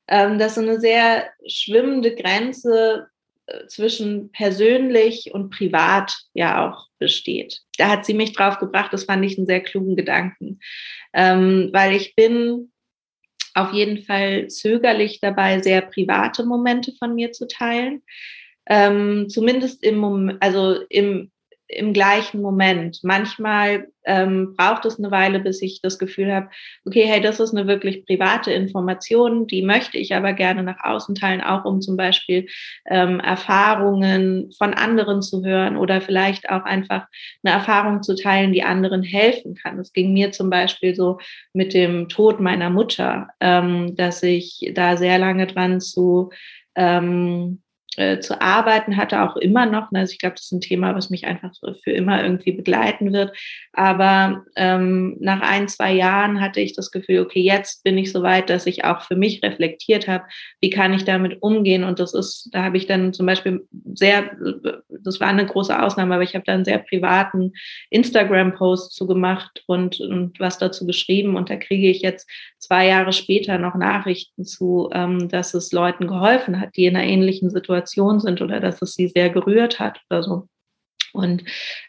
ähm, dass so eine sehr schwimmende Grenze äh, zwischen persönlich und privat ja auch besteht. Da hat sie mich drauf gebracht, das fand ich einen sehr klugen Gedanken, ähm, weil ich bin auf jeden Fall zögerlich dabei, sehr private Momente von mir zu teilen. Ähm, zumindest im Moment, also im im gleichen Moment. Manchmal ähm, braucht es eine Weile, bis ich das Gefühl habe, okay, hey, das ist eine wirklich private Information, die möchte ich aber gerne nach außen teilen, auch um zum Beispiel ähm, Erfahrungen von anderen zu hören oder vielleicht auch einfach eine Erfahrung zu teilen, die anderen helfen kann. Es ging mir zum Beispiel so mit dem Tod meiner Mutter, ähm, dass ich da sehr lange dran zu ähm, äh, zu arbeiten hatte, auch immer noch. Ne, also ich glaube, das ist ein Thema, was mich einfach für immer irgendwie begleiten wird. Aber ähm, nach ein, zwei Jahren hatte ich das Gefühl, okay, jetzt bin ich so weit, dass ich auch für mich reflektiert habe, wie kann ich damit umgehen. Und das ist, da habe ich dann zum Beispiel sehr, das war eine große Ausnahme, aber ich habe da einen sehr privaten Instagram-Post zu gemacht und, und was dazu geschrieben. Und da kriege ich jetzt zwei Jahre später noch Nachrichten zu, ähm, dass es Leuten geholfen hat, die in einer ähnlichen Situation sind oder dass es sie sehr gerührt hat oder so. Und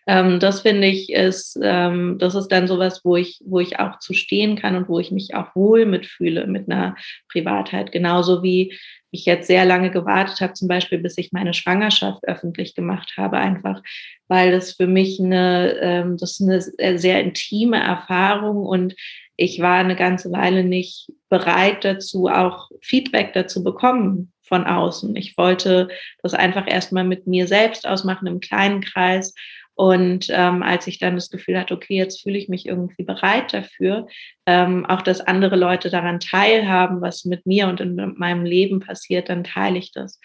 ähm, das finde ich ist, ähm, das ist dann sowas, wo ich, wo ich auch zu stehen kann und wo ich mich auch wohl mitfühle mit einer Privatheit. Genauso wie ich jetzt sehr lange gewartet habe, zum Beispiel, bis ich meine Schwangerschaft öffentlich gemacht habe, einfach weil das für mich eine, ähm, das ist eine sehr intime Erfahrung und ich war eine ganze Weile nicht bereit dazu, auch Feedback dazu bekommen von außen. Ich wollte das einfach erstmal mit mir selbst ausmachen im kleinen Kreis. Und ähm, als ich dann das Gefühl hatte, okay, jetzt fühle ich mich irgendwie bereit dafür, ähm, auch dass andere Leute daran teilhaben, was mit mir und in meinem Leben passiert, dann teile ich das.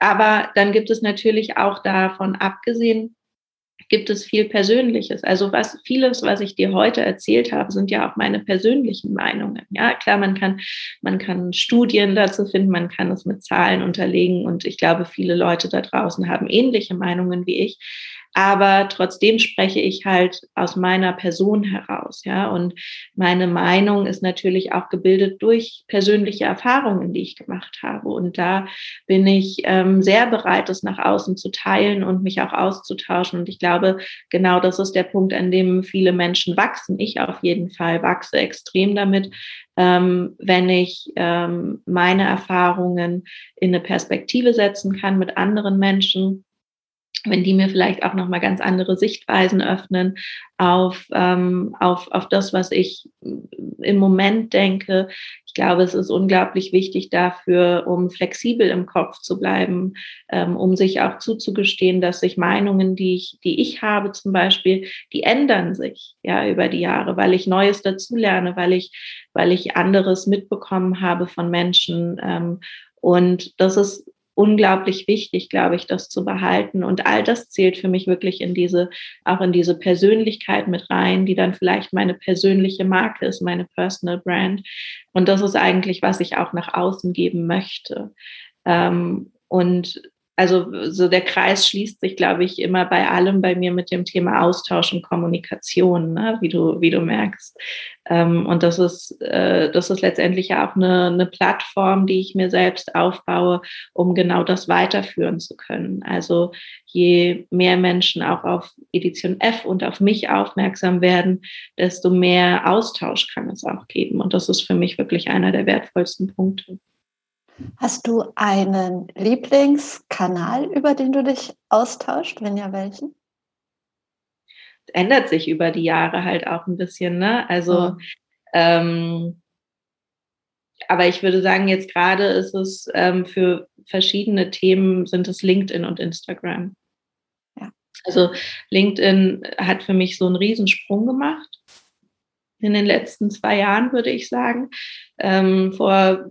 Aber dann gibt es natürlich auch davon abgesehen gibt es viel Persönliches. Also was vieles, was ich dir heute erzählt habe, sind ja auch meine persönlichen Meinungen. Ja, klar, man kann, man kann Studien dazu finden, man kann es mit Zahlen unterlegen und ich glaube, viele Leute da draußen haben ähnliche Meinungen wie ich aber trotzdem spreche ich halt aus meiner Person heraus, ja. Und meine Meinung ist natürlich auch gebildet durch persönliche Erfahrungen, die ich gemacht habe. Und da bin ich ähm, sehr bereit, das nach außen zu teilen und mich auch auszutauschen. Und ich glaube, genau das ist der Punkt, an dem viele Menschen wachsen. Ich auf jeden Fall wachse extrem damit, ähm, wenn ich ähm, meine Erfahrungen in eine Perspektive setzen kann mit anderen Menschen wenn die mir vielleicht auch nochmal ganz andere Sichtweisen öffnen auf, ähm, auf, auf das, was ich im Moment denke. Ich glaube, es ist unglaublich wichtig dafür, um flexibel im Kopf zu bleiben, ähm, um sich auch zuzugestehen, dass sich Meinungen, die ich, die ich habe zum Beispiel, die ändern sich ja über die Jahre, weil ich Neues dazulerne, weil ich, weil ich anderes mitbekommen habe von Menschen. Ähm, und das ist unglaublich wichtig, glaube ich, das zu behalten. Und all das zählt für mich wirklich in diese, auch in diese Persönlichkeit mit rein, die dann vielleicht meine persönliche Marke ist, meine Personal Brand. Und das ist eigentlich, was ich auch nach außen geben möchte. Ähm, und also so der Kreis schließt sich, glaube ich, immer bei allem bei mir mit dem Thema Austausch und Kommunikation, ne? wie du wie du merkst. Ähm, und das ist äh, das ist letztendlich auch eine, eine Plattform, die ich mir selbst aufbaue, um genau das weiterführen zu können. Also je mehr Menschen auch auf Edition F und auf mich aufmerksam werden, desto mehr Austausch kann es auch geben. Und das ist für mich wirklich einer der wertvollsten Punkte. Hast du einen Lieblingskanal, über den du dich austauscht? Wenn ja, welchen? Ändert sich über die Jahre halt auch ein bisschen, ne? Also, mhm. ähm, aber ich würde sagen, jetzt gerade ist es ähm, für verschiedene Themen sind es LinkedIn und Instagram. Ja. Also LinkedIn hat für mich so einen Riesensprung gemacht in den letzten zwei Jahren, würde ich sagen. Ähm, vor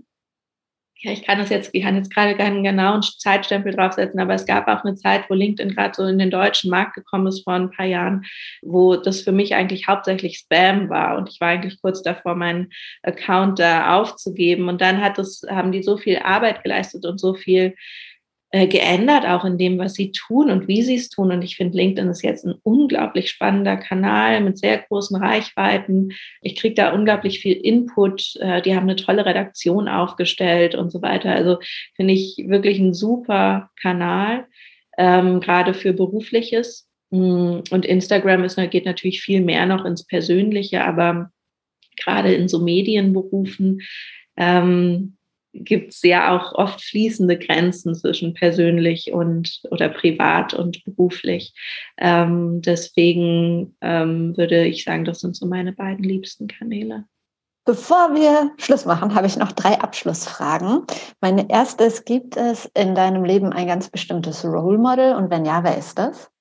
ja, ich kann das jetzt, ich kann jetzt gerade keinen genauen Zeitstempel draufsetzen, aber es gab auch eine Zeit, wo LinkedIn gerade so in den deutschen Markt gekommen ist vor ein paar Jahren, wo das für mich eigentlich hauptsächlich Spam war und ich war eigentlich kurz davor, meinen Account da aufzugeben. Und dann hat das, haben die so viel Arbeit geleistet und so viel äh, geändert, auch in dem, was sie tun und wie sie es tun. Und ich finde, LinkedIn ist jetzt ein unglaublich spannender Kanal mit sehr großen Reichweiten. Ich kriege da unglaublich viel Input. Äh, die haben eine tolle Redaktion aufgestellt und so weiter. Also finde ich wirklich ein super Kanal, ähm, gerade für berufliches. Mm, und Instagram ist, geht natürlich viel mehr noch ins Persönliche, aber gerade in so Medienberufen ähm, gibt es ja auch oft fließende Grenzen zwischen persönlich und oder privat und beruflich. Ähm, deswegen ähm, würde ich sagen, das sind so meine beiden liebsten Kanäle. Bevor wir Schluss machen, habe ich noch drei Abschlussfragen. Meine erste ist, gibt es in deinem Leben ein ganz bestimmtes Role Model? Und wenn ja, wer ist das?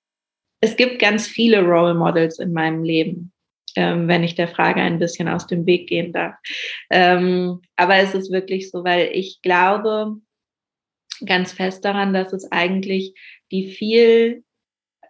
Es gibt ganz viele Role Models in meinem Leben ähm, wenn ich der Frage ein bisschen aus dem Weg gehen darf. Ähm, aber es ist wirklich so, weil ich glaube ganz fest daran, dass es eigentlich die viel,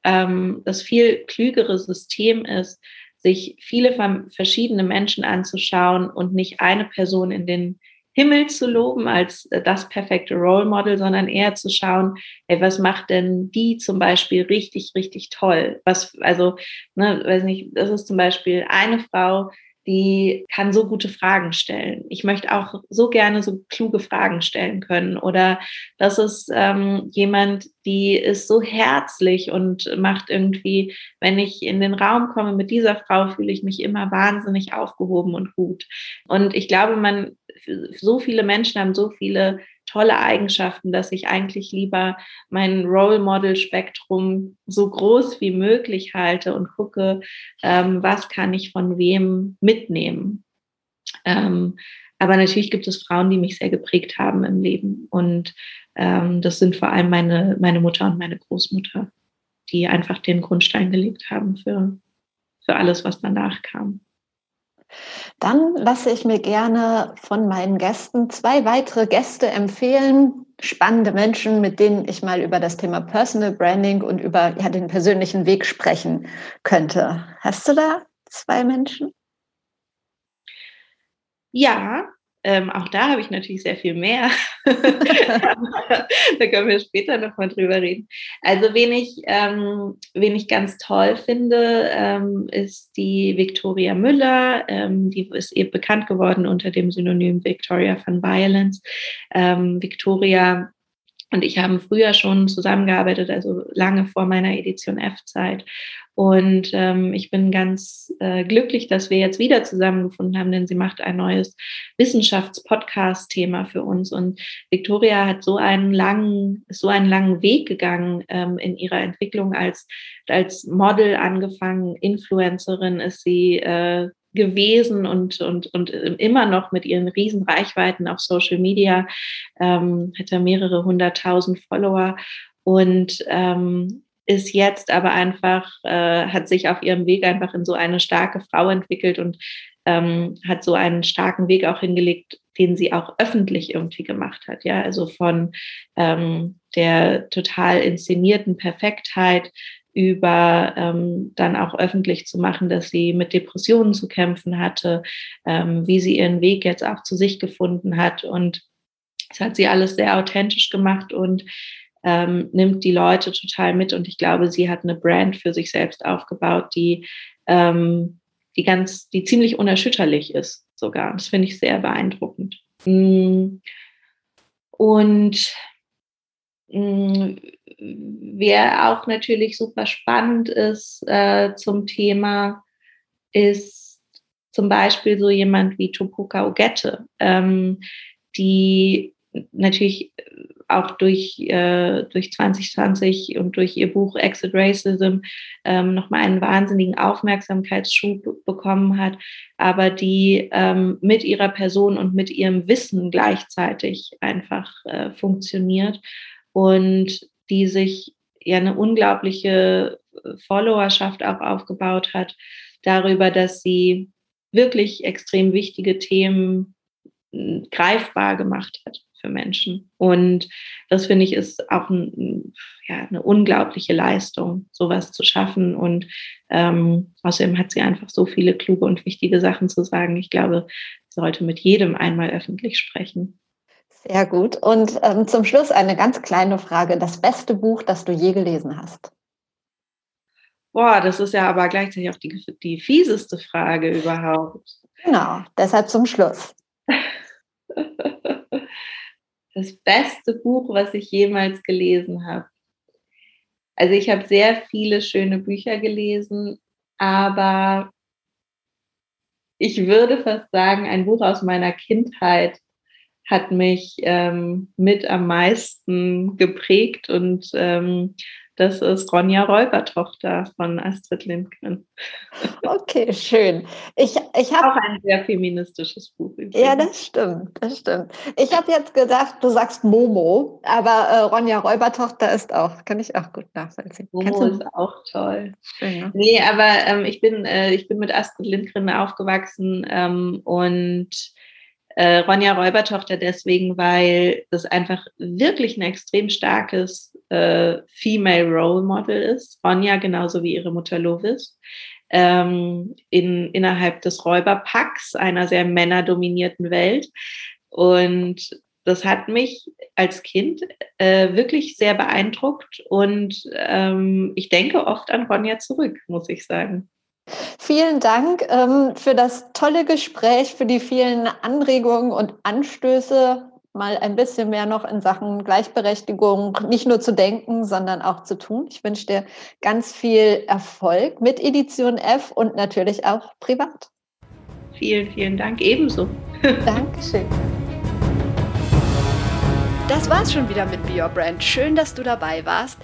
ähm, das viel klügere System ist, sich viele verschiedene Menschen anzuschauen und nicht eine Person in den Himmel zu loben als äh, das perfekte Role Model, sondern eher zu schauen, ey, was macht denn die zum Beispiel richtig, richtig toll? Was, also, ne, weiß nicht, das ist zum Beispiel eine Frau, die kann so gute Fragen stellen. Ich möchte auch so gerne so kluge Fragen stellen können. Oder das ist ähm, jemand, die ist so herzlich und macht irgendwie, wenn ich in den Raum komme mit dieser Frau, fühle ich mich immer wahnsinnig aufgehoben und gut. Und ich glaube, man, so viele Menschen haben so viele tolle Eigenschaften, dass ich eigentlich lieber mein Role Model Spektrum so groß wie möglich halte und gucke, ähm, was kann ich von wem mitnehmen. Ähm, aber natürlich gibt es Frauen, die mich sehr geprägt haben im Leben. Und ähm, das sind vor allem meine, meine Mutter und meine Großmutter, die einfach den Grundstein gelegt haben für, für alles, was danach kam. Dann lasse ich mir gerne von meinen Gästen zwei weitere Gäste empfehlen. Spannende Menschen, mit denen ich mal über das Thema Personal Branding und über ja, den persönlichen Weg sprechen könnte. Hast du da zwei Menschen? Ja, ähm, auch da habe ich natürlich sehr viel mehr. da können wir später nochmal drüber reden. Also, wen ich, ähm, wen ich ganz toll finde, ähm, ist die Victoria Müller. Ähm, die ist eben bekannt geworden unter dem Synonym Victoria von Violence. Ähm, Victoria und ich haben früher schon zusammengearbeitet, also lange vor meiner Edition F-Zeit. Und ähm, ich bin ganz äh, glücklich, dass wir jetzt wieder zusammengefunden haben, denn sie macht ein neues Wissenschafts-Podcast-Thema für uns. Und Victoria hat so einen langen, so einen langen Weg gegangen ähm, in ihrer Entwicklung als, als Model angefangen, Influencerin ist sie äh, gewesen und, und, und immer noch mit ihren riesen Reichweiten auf Social Media, ähm, hat er mehrere hunderttausend Follower und ähm, ist jetzt aber einfach, äh, hat sich auf ihrem Weg einfach in so eine starke Frau entwickelt und ähm, hat so einen starken Weg auch hingelegt, den sie auch öffentlich irgendwie gemacht hat. Ja, also von ähm, der total inszenierten Perfektheit über ähm, dann auch öffentlich zu machen, dass sie mit Depressionen zu kämpfen hatte, ähm, wie sie ihren Weg jetzt auch zu sich gefunden hat. Und das hat sie alles sehr authentisch gemacht und ähm, nimmt die Leute total mit. Und ich glaube, sie hat eine Brand für sich selbst aufgebaut, die, ähm, die ganz, die ziemlich unerschütterlich ist sogar. Das finde ich sehr beeindruckend. Mm. Und mm, wer auch natürlich super spannend ist äh, zum Thema, ist zum Beispiel so jemand wie Topoka Ogette, ähm, die natürlich auch durch, äh, durch 2020 und durch ihr Buch Exit Racism ähm, nochmal einen wahnsinnigen Aufmerksamkeitsschub bekommen hat, aber die ähm, mit ihrer Person und mit ihrem Wissen gleichzeitig einfach äh, funktioniert und die sich ja eine unglaubliche äh, Followerschaft auch aufgebaut hat, darüber, dass sie wirklich extrem wichtige Themen hm, greifbar gemacht hat für Menschen. Und das finde ich ist auch ein, ja, eine unglaubliche Leistung, sowas zu schaffen. Und ähm, außerdem hat sie einfach so viele kluge und wichtige Sachen zu sagen. Ich glaube, sie sollte mit jedem einmal öffentlich sprechen. Sehr gut. Und ähm, zum Schluss eine ganz kleine Frage. Das beste Buch, das du je gelesen hast? Boah, das ist ja aber gleichzeitig auch die, die fieseste Frage überhaupt. Genau, deshalb zum Schluss. Das beste Buch, was ich jemals gelesen habe. Also ich habe sehr viele schöne Bücher gelesen, aber ich würde fast sagen, ein Buch aus meiner Kindheit hat mich ähm, mit am meisten geprägt und ähm, das ist Ronja Räubertochter von Astrid Lindgren. Okay, schön. Ich, ich habe auch ein sehr feministisches Buch. Übrigens. Ja, das stimmt, das stimmt. Ich habe jetzt gedacht, du sagst Momo, aber äh, Ronja Räubertochter ist auch, kann ich auch gut nachvollziehen. Momo ist auch toll. Schön, ne? Nee, aber ähm, ich bin äh, ich bin mit Astrid Lindgren aufgewachsen ähm, und äh, Ronja Räubertochter deswegen, weil das einfach wirklich ein extrem starkes äh, Female Role Model ist. Ronja genauso wie ihre Mutter Lovis. Ähm, in, innerhalb des Räuberpacks, einer sehr männerdominierten Welt. Und das hat mich als Kind äh, wirklich sehr beeindruckt und ähm, ich denke oft an Ronja zurück, muss ich sagen. Vielen Dank ähm, für das tolle Gespräch, für die vielen Anregungen und Anstöße, mal ein bisschen mehr noch in Sachen Gleichberechtigung nicht nur zu denken, sondern auch zu tun. Ich wünsche dir ganz viel Erfolg mit Edition F und natürlich auch privat. Vielen, vielen Dank ebenso. Dankeschön. Das war's schon wieder mit Be Your Brand. Schön, dass du dabei warst.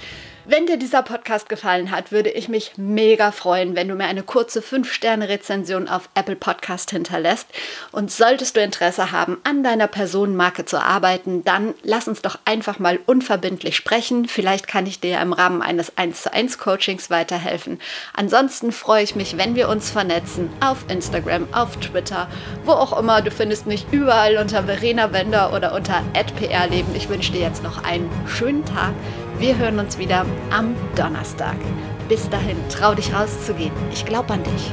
Wenn dir dieser Podcast gefallen hat, würde ich mich mega freuen, wenn du mir eine kurze 5-Sterne-Rezension auf Apple Podcast hinterlässt. Und solltest du Interesse haben, an deiner Personenmarke zu arbeiten, dann lass uns doch einfach mal unverbindlich sprechen. Vielleicht kann ich dir im Rahmen eines 1 zu 1 Coachings weiterhelfen. Ansonsten freue ich mich, wenn wir uns vernetzen auf Instagram, auf Twitter, wo auch immer. Du findest mich überall unter Verena Wender oder unter @prleben. Ich wünsche dir jetzt noch einen schönen Tag. Wir hören uns wieder am Donnerstag. Bis dahin, trau dich rauszugehen. Ich glaube an dich.